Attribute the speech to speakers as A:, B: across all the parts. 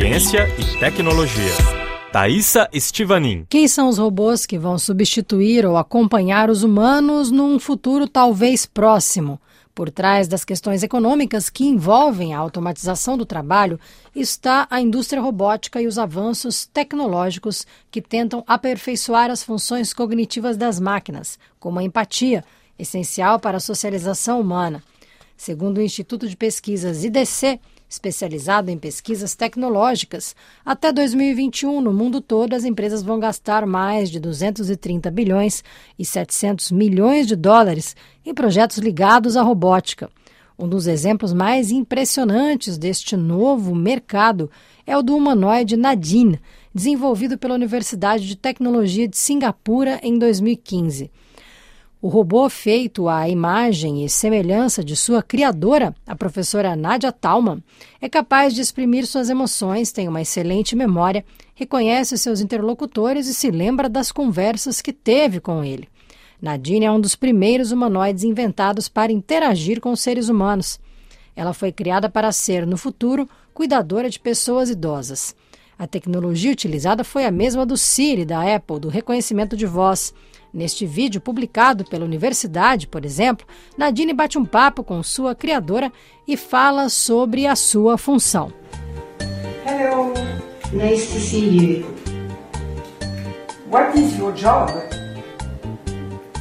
A: ciência e tecnologia. Thaisa Estivanin.
B: Quem são os robôs que vão substituir ou acompanhar os humanos num futuro talvez próximo? Por trás das questões econômicas que envolvem a automatização do trabalho está a indústria robótica e os avanços tecnológicos que tentam aperfeiçoar as funções cognitivas das máquinas, como a empatia, essencial para a socialização humana. Segundo o Instituto de Pesquisas IDC, especializado em pesquisas tecnológicas, até 2021, no mundo todo, as empresas vão gastar mais de 230 bilhões e 700 milhões de dólares em projetos ligados à robótica. Um dos exemplos mais impressionantes deste novo mercado é o do humanoide Nadine, desenvolvido pela Universidade de Tecnologia de Singapura em 2015. O robô feito à imagem e semelhança de sua criadora, a professora Nadia Talman, é capaz de exprimir suas emoções, tem uma excelente memória, reconhece seus interlocutores e se lembra das conversas que teve com ele. Nadine é um dos primeiros humanoides inventados para interagir com os seres humanos. Ela foi criada para ser, no futuro, cuidadora de pessoas idosas. A tecnologia utilizada foi a mesma do Siri da Apple, do reconhecimento de voz. Neste vídeo publicado pela universidade, por exemplo, Nadine bate um papo com sua criadora e fala sobre a sua função.
C: Hello, nice to see you. What is your job?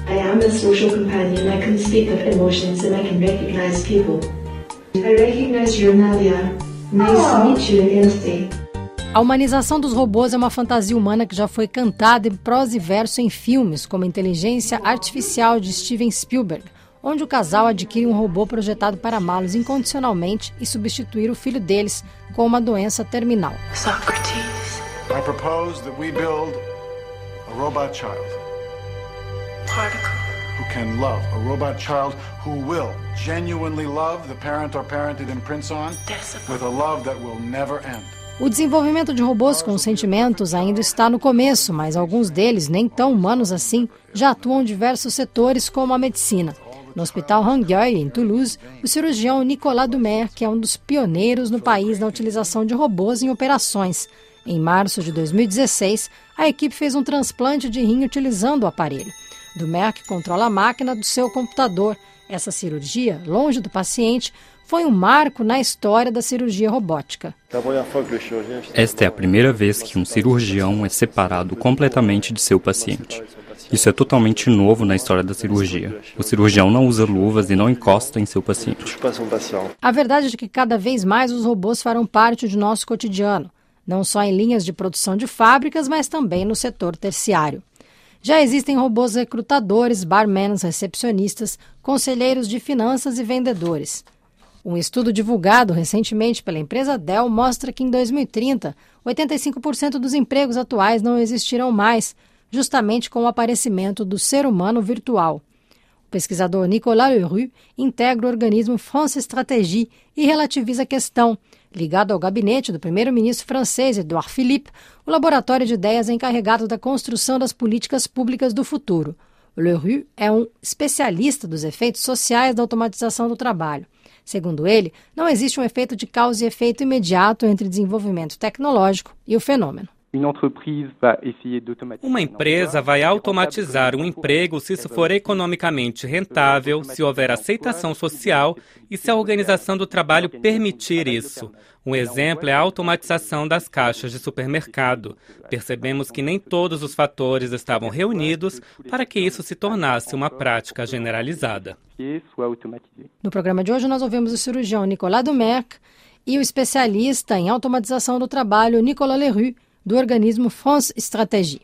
C: I am a social companion. I can speak of emotions and I can recognize people. I recognize you, Nadia. Nice oh. to meet you again today.
B: A humanização dos robôs é uma fantasia humana que já foi cantada em prosa e verso em filmes, como Inteligência Artificial de Steven Spielberg, onde o casal adquire um robô projetado para amá-los incondicionalmente e substituir o filho deles com uma doença terminal.
D: Socrates. I propose that we build a robot child. Particle. Who can love a robot child who will genuinely love the parent or parent it imprints on with a love that will never end.
B: O desenvolvimento de robôs com sentimentos ainda está no começo, mas alguns deles, nem tão humanos assim, já atuam em diversos setores, como a medicina. No Hospital Rangueil, em Toulouse, o cirurgião Nicolas Dumer, que é um dos pioneiros no país na utilização de robôs em operações. Em março de 2016, a equipe fez um transplante de rim utilizando o aparelho. Dumer que controla a máquina do seu computador. Essa cirurgia, longe do paciente, foi um marco na história da cirurgia robótica.
E: Esta é a primeira vez que um cirurgião é separado completamente de seu paciente. Isso é totalmente novo na história da cirurgia. O cirurgião não usa luvas e não encosta em seu paciente.
B: A verdade é que cada vez mais os robôs farão parte de nosso cotidiano, não só em linhas de produção de fábricas, mas também no setor terciário. Já existem robôs recrutadores, barmans, recepcionistas, conselheiros de finanças e vendedores. Um estudo divulgado recentemente pela empresa Dell mostra que em 2030, 85% dos empregos atuais não existirão mais, justamente com o aparecimento do ser humano virtual. O pesquisador Nicolas Leroux integra o organismo France Stratégie e relativiza a questão. Ligado ao gabinete do primeiro-ministro francês Edouard Philippe, o laboratório de ideias é encarregado da construção das políticas públicas do futuro. Leroux é um especialista dos efeitos sociais da automatização do trabalho. Segundo ele, não existe um efeito de causa e efeito imediato entre desenvolvimento tecnológico e o fenômeno.
F: Uma empresa vai automatizar um emprego se isso for economicamente rentável, se houver aceitação social e se a organização do trabalho permitir isso. Um exemplo é a automatização das caixas de supermercado. Percebemos que nem todos os fatores estavam reunidos para que isso se tornasse uma prática generalizada.
B: No programa de hoje, nós ouvimos o cirurgião Nicolas Dumerc e o especialista em automatização do trabalho Nicolas Leroux do organismo France Stratégie.